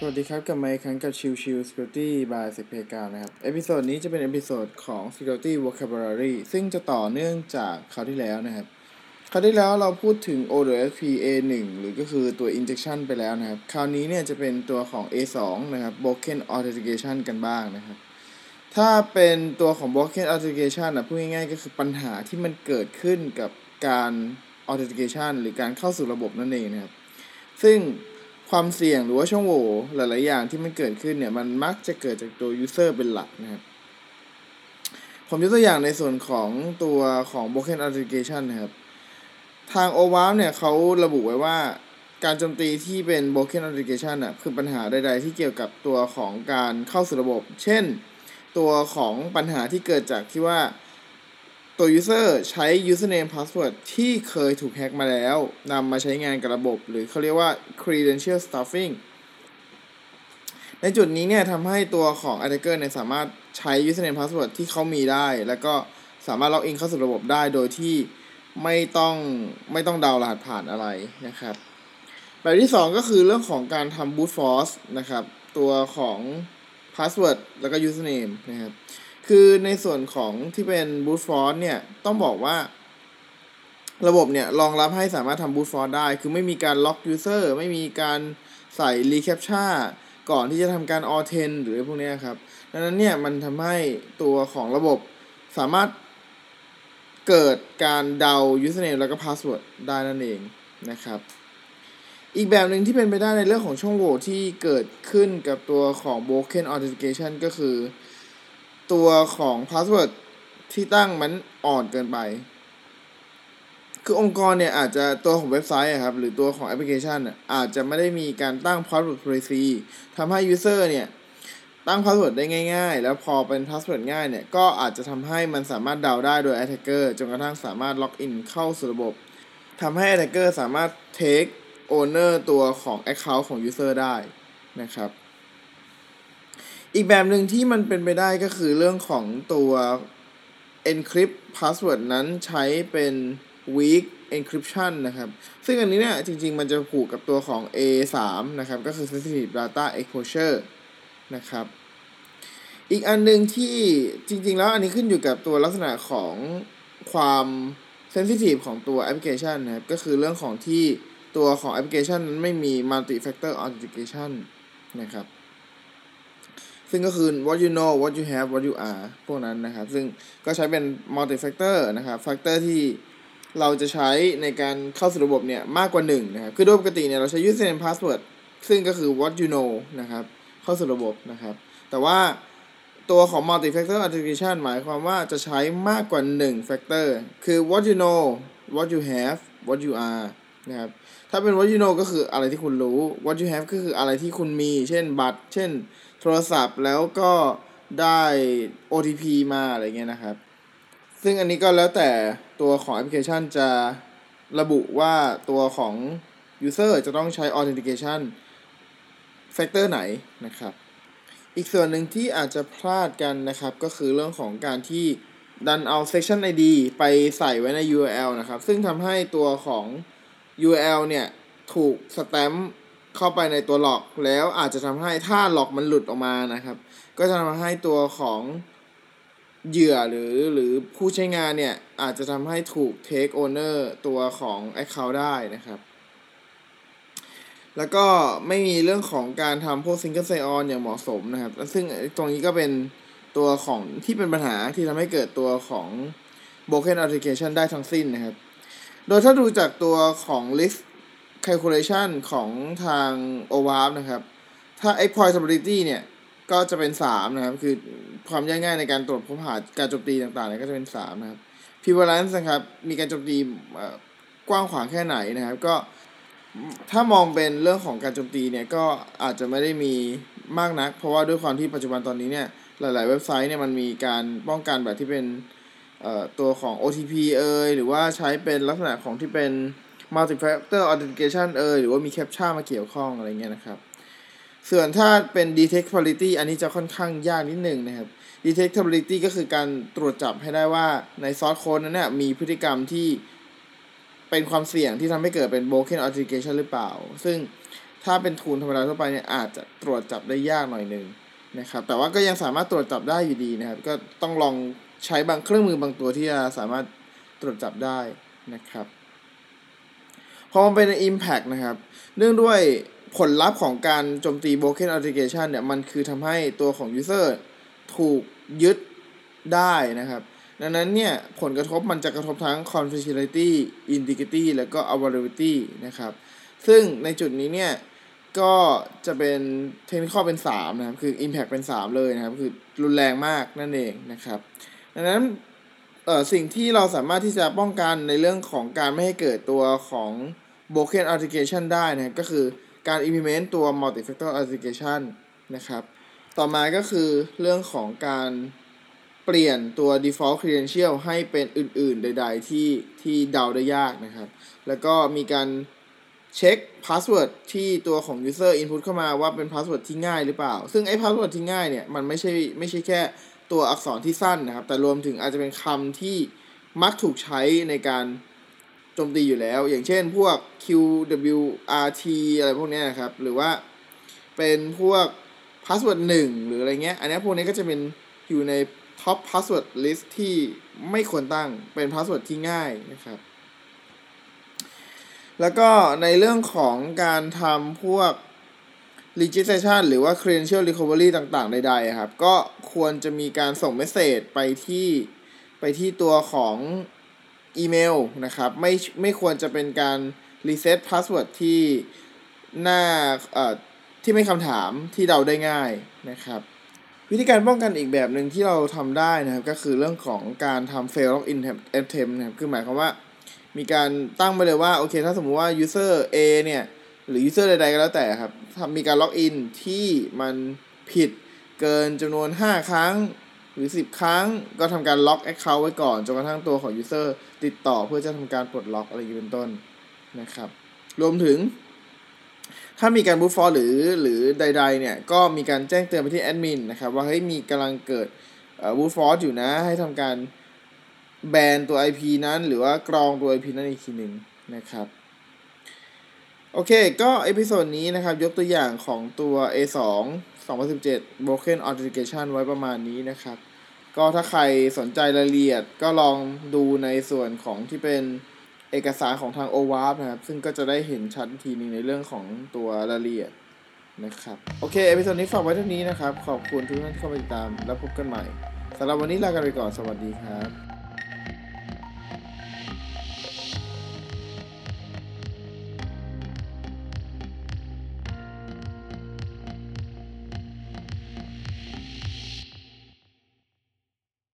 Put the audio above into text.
สวัสดีครับกลับมาอีกครั้งกับชิวชิว Security by s e c p กานะครับ episode นี้จะเป็น episode ของ Security Vocabulary ซึ่งจะต่อเนื่องจากคราวที่แล้วนะครับ คราวที่แล้วเราพูดถึง OWASP A1 หรือก็คือตัว injection ไปแล้วนะครับ คราวนี้เนี่ยจะเป็นตัวของ A2 นะครับ Broken Authentication กันบ้างนะครับ ถ้าเป็นตัวของ Broken Authentication นะพูดง่ายๆ ก็คือปัญหาที่มันเกิดขึ้นกับการ Authentication หรือการเข้าสู่ระบบนั่นเองนะครับ ซึ่ง ความเสี่ยงหรือว่าช่องโหว่หลาย ๆ อย่างที่มันเกิดขึ้นเนี่ย มันมักจะเกิดจากตัว user เป็นหลักนะครับ ผมยกตัวอย่างในส่วนของตัวของ broken authentication นะครับ ทาง OWASP เนี่ยเขาระบุไว้ว่าการโจมตีที่เป็น broken authentication น่ะคือปัญหาใด ๆ ที่เกี่ยวกับตัวของการเข้าสู่ระบบ เช่น ตัวของปัญหาที่เกิดจากที่ว่า ตัว user ใช้ username password ที่เคยถูกแฮ็กมาแล้วนำมาใช้งานกับระบบ หรือเขาเรียกว่า credential stuffing ในจุดนี้เนี่ยทำให้ตัวของ attacker เนี่ยสามารถใช้ username password ที่เขามีได้ แล้วก็สามารถล็อกอินเข้าสู่ระบบได้โดยที่ไม่ต้องไม่ต้องเดารหัสผ่านอะไรนะครับ แบบที่ 2 ก็คือเรื่องของการทำ brute force นะครับ ตัวของ password แล้วก็ username นะครับ คือในส่วนของที่เป็น brute force เนี่ยต้องบอกว่า ระบบเนี่ยรองรับให้สามารถทำ brute force ได้ คือไม่มีการล็อก user ไม่มีการใส่ reCAPTCHA ก่อนที่จะทำการ authent หรือพวกนี้ครับ ดังนั้นเนี่ยมันทำให้ตัวของระบบสามารถเกิดการเดา username แล้วก็ password ได้นั่นเองนะครับ อีกแบบหนึ่งที่เป็นไปได้ในเรื่องของช่องโหว่ที่เกิดขึ้นกับตัวของ broken authentication ก็คือ ตัวของ password ที่ตั้งมันอ่อนเกินไป คือองค์กรเนี่ยอาจจะตัวของเว็บไซต์ครับ หรือตัวของแอปพลิเคชันอาจจะไม่ได้มีการตั้ง password policy ทำให้ user เนี่ย ตั้ง password ได้ง่าย ๆ แล้วพอเป็น password ง่ายเนี่ย ก็อาจจะทำให้มันสามารถเดาได้โดย attacker จนกระทั่งสามารถ login เข้าสู่ระบบทำให้ attacker สามารถ take over ตัวของ account ของ user ได้นะครับ อีกแบบหนึ่งที่มันเป็นไปได้ก็คือเรื่องของตัว encrypt password นั้นใช้เป็น weak encryption นะครับ ซึ่งอันนี้เนี่ยจริง ๆ มันจะผูกกับตัวของ A3 นะครับ ก็คือ sensitive data exposure นะครับ อีกอันหนึ่งที่จริง ๆ แล้วอันนี้ขึ้นอยู่กับตัวลักษณะของความ sensitive ของตัวแอปพลิเคชันนะครับ ก็คือเรื่องของที่ตัวของแอปพลิเคชันนั้นไม่มี multi factor authentication นะครับ ซึ่งก็คือ what you know what you have what you are พวกนั้นนะครับ ซึ่งก็ใช้เป็น multi factor นะครับ factor ที่เราจะใช้ในการเข้าสู่ระบบเนี่ยมากกว่า1นะครับ คือโดยปกติเนี่ยเราใช้ username password ซึ่งก็คือ what you know นะครับ เข้าสู่ระบบนะครับ แต่ว่าตัวของ multi factor authentication หมายความว่าจะใช้มากกว่า 1 factor คือ what you know what you have what you are นะครับ ถ้าเป็น what you know ก็คืออะไรที่คุณรู้ what you have ก็คืออะไรที่คุณมี เช่นบัตร เช่น โทรศัพท์แล้วก็ได้ OTP มาอะไรเงี้ยนะครับ ซึ่งอันนี้ก็แล้วแต่ตัวของแอปพลิเคชันจะระบุว่าตัวของ user จะต้องใช้ authentication factor ไหนนะครับ อีกส่วนหนึ่งที่อาจจะพลาดกันนะครับ ก็คือเรื่องของการที่ดันเอา section ID ไปใส่ไว้ใน URL นะครับ ซึ่งทำให้ตัวของ URL เนี่ย ถูกสแตมป์เข้าไปในตัวหลอกแล้วอาจจะทำให้ถ้าหลอกมันหลุดออกมานะครับ ก็จะทำให้ตัวของเหยื่อหรือหรือผู้ใช้งานเนี่ย อาจจะทำให้ถูก take owner ตัวของ account ได้นะครับแล้วก็ไม่มีเรื่องของการทำพวก single sign on อย่างเหมาะสมนะครับ ซึ่งตรงนี้ก็เป็นตัวของที่เป็นปัญหาที่ทำให้เกิดตัวของ broken authentication ได้ทั้งสิ้นนะครับ โดยถ้าดูจากตัวของ list calculation ของทาง OWASP นะครับ ถ้า exploitability เนี่ย ก็จะเป็น 3 นะครับ คือความยากง่ายในการตรวจพบหาการโจมตีต่างๆเนี่ยก็จะเป็น 3 นะครับ prevalence นะครับ มีการโจมตีกว้างขวางแค่ไหนนะครับ ก็ถ้ามองเป็นเรื่องของการโจมตีเนี่ย ก็อาจจะไม่ได้มีมากนัก เพราะว่าด้วยความที่ปัจจุบันตอนนี้เนี่ย หลาย ๆ เว็บไซต์เนี่ยมันมีการป้องกันแบบที่เป็น ตัวของ OTP เอยหรือว่าใช้เป็นลักษณะของที่เป็น multi-factor authentication เอยหรือว่ามี captcha มาเกี่ยวข้องอะไรเงี้ยนะครับ ส่วนถ้าเป็น detectability อันนี้จะค่อนข้างยากนิดหนึ่งนะครับ detectability ก็คือการตรวจจับให้ได้ว่าในซอสโค้ดนั้นเนี่ยมีพฤติกรรมที่เป็นความเสี่ยงที่ทำให้เกิดเป็น broken authentication หรือเปล่า ซึ่งถ้าเป็นทูลธรรมดาทั่วไปเนี่ยอาจจะตรวจจับได้ยากหน่อยหนึ่งนะครับ แต่ว่าก็ยังสามารถตรวจจับได้อยู่ดีนะครับ ก็ต้องลอง ใช้บางเครื่องมือบางตัวที่จะสามารถตรวจจับได้นะครับ พอมันเป็น Impact นะครับ เนื่องด้วยผลลัพธ์ของการโจมตี Broken Authentication เนี่ย มันคือทำให้ตัวของ User ถูกยึดได้นะครับ ดังนั้นเนี่ย ผลกระทบมันจะกระทบทั้ง confidentiality integrity แล้วก็ availability นะครับ ซึ่งในจุดนี้เนี่ย ก็จะเป็นเทคนิคเป็น 3 นะครับ คือ Impact เป็น 3 เลยนะครับ คือรุนแรงมากนั่นเองนะครับ ดังนั้นเอ่อสิ่งที่เราสามารถที่จะป้องกันในเรื่องของการไม่ให้เกิดตัวของ broken authentication ได้นะก็คือการ implement ตัว multi factor authentication นะครับ ต่อมาก็คือเรื่องของการเปลี่ยนตัว default credential ให้เป็นอื่นๆ ใด ๆ ที่ที่เดาได้ยากนะครับ แล้วก็มีการเช็ค password ที่ตัวของ user input เข้ามาว่าเป็น password ที่ง่ายหรือเปล่า ซึ่งไอ้ password ที่ง่ายเนี่ย มันไม่ใช่ไม่ใช่แค่ ตัวอักษรที่สั้นนะครับ แต่รวมถึงอาจจะเป็นคำที่มักถูกใช้ในการโจมตีอยู่แล้ว อย่างเช่นพวก QWRT อะไรพวกนี้นะครับ หรือว่าเป็นพวก password 1 หรืออะไรเงี้ย อันนี้พวกนี้ก็จะเป็นอยู่ใน top password list ที่ไม่ควรตั้งเป็น password ที่ง่ายนะครับ แล้วก็ในเรื่องของการทำพวก registration หรือว่า credential recovery ต่างๆ ใดๆครับ ก็ควรจะมีการส่งเมสเซจไปที่ไปที่ตัวของอีเมลนะครับ ไม่ไม่ควรจะเป็นการ reset password ที่หน้าเอ่อที่ไม่คำถามที่เดาได้ง่ายนะครับ วิธีการป้องกันอีกแบบหนึ่งที่เราทำได้นะครับ ก็คือเรื่องของการทำ fail login attempt นะครับ คือหมายความว่า มีการตั้งไปเลยว่า โอเค ถ้าสมมติว่า user A เนี่ย หรือ user ใดๆก็แล้วแต่ครับทำมีการล็อกอินที่มันผิดเกินจำนวน 5 ครั้งหรือ 10 ครั้งก็ทำการล็อก Account ไว้ก่อนจนกระทั่งตัวของ user ติดต่อเพื่อจะทำการปลดล็อกอะไรอย่างเป็นต้นนะครับ รวมถึง ถ้ามีการบูฟฟอร์หรือหรือใด ๆ เนี่ย ก็มีการแจ้งเตือนไปที่แอดมินนะครับ ว่าเฮ้ยมีกำลังเกิดบูฟฟอร์อยู่นะ ให้ทำการแบนตัว IP นั้น หรือว่ากรองตัว IP นั้นอีกทีหนึ่งนะครับ โอเค ก็ episode นี้นะครับ ยกตัวอย่างของตัว A2 2017 Broken Authentication ไว้ประมาณนี้นะครับ ก็ถ้าใครสนใจรายละเอียดก็ลองดูในส่วนของที่เป็นเอกสารของทาง OWASP นะครับ ซึ่งก็จะได้เห็นชัดอีกทีหนึ่งในเรื่องของตัวรายละเอียดนะครับ โอเค episode นี้ฝากไว้เท่านี้นะครับ ขอบคุณทุกท่านที่เข้ามาติดตาม แล้วพบกันใหม่สำหรับวันนี้ลากันไปก่อน สวัสดีครับ